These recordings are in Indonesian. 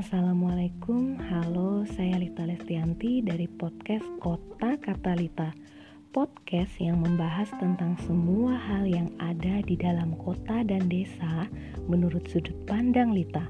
Assalamualaikum, halo saya Lita Lestianti dari podcast Kota Kata Lita Podcast yang membahas tentang semua hal yang ada di dalam kota dan desa menurut sudut pandang Lita.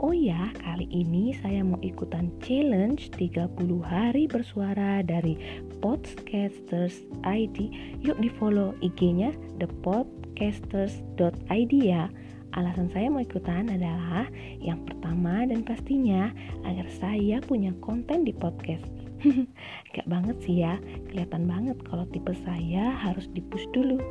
Oh ya, kali ini saya mau ikutan challenge 30 hari bersuara dari Podcasters ID Yuk di follow IG-nya thepodcasters.id ya Alasan saya mau ikutan adalah yang pertama dan pastinya agar saya punya konten di podcast. Gak banget sih ya, kelihatan banget kalau tipe saya harus dipush dulu.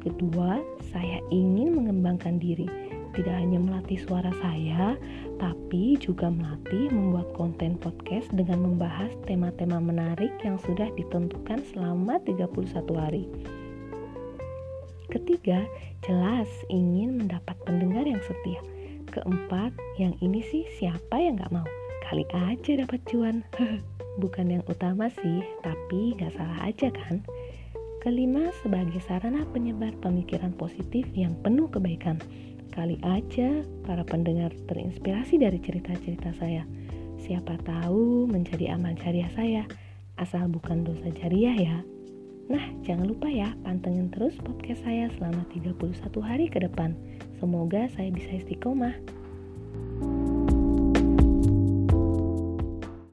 Kedua, saya ingin mengembangkan diri. Tidak hanya melatih suara saya, tapi juga melatih membuat konten podcast dengan membahas tema-tema menarik yang sudah ditentukan selama 31 hari. Ketiga, jelas ingin mendapat yang setia. Keempat, yang ini sih siapa yang gak mau? Kali aja dapat cuan. Bukan yang utama sih, tapi gak salah aja kan? Kelima, sebagai sarana penyebar pemikiran positif yang penuh kebaikan. Kali aja para pendengar terinspirasi dari cerita-cerita saya. Siapa tahu menjadi amal jariah saya, asal bukan dosa jariah ya. Nah, jangan lupa ya, pantengin terus podcast saya selama 31 hari ke depan. Semoga saya bisa istiqomah.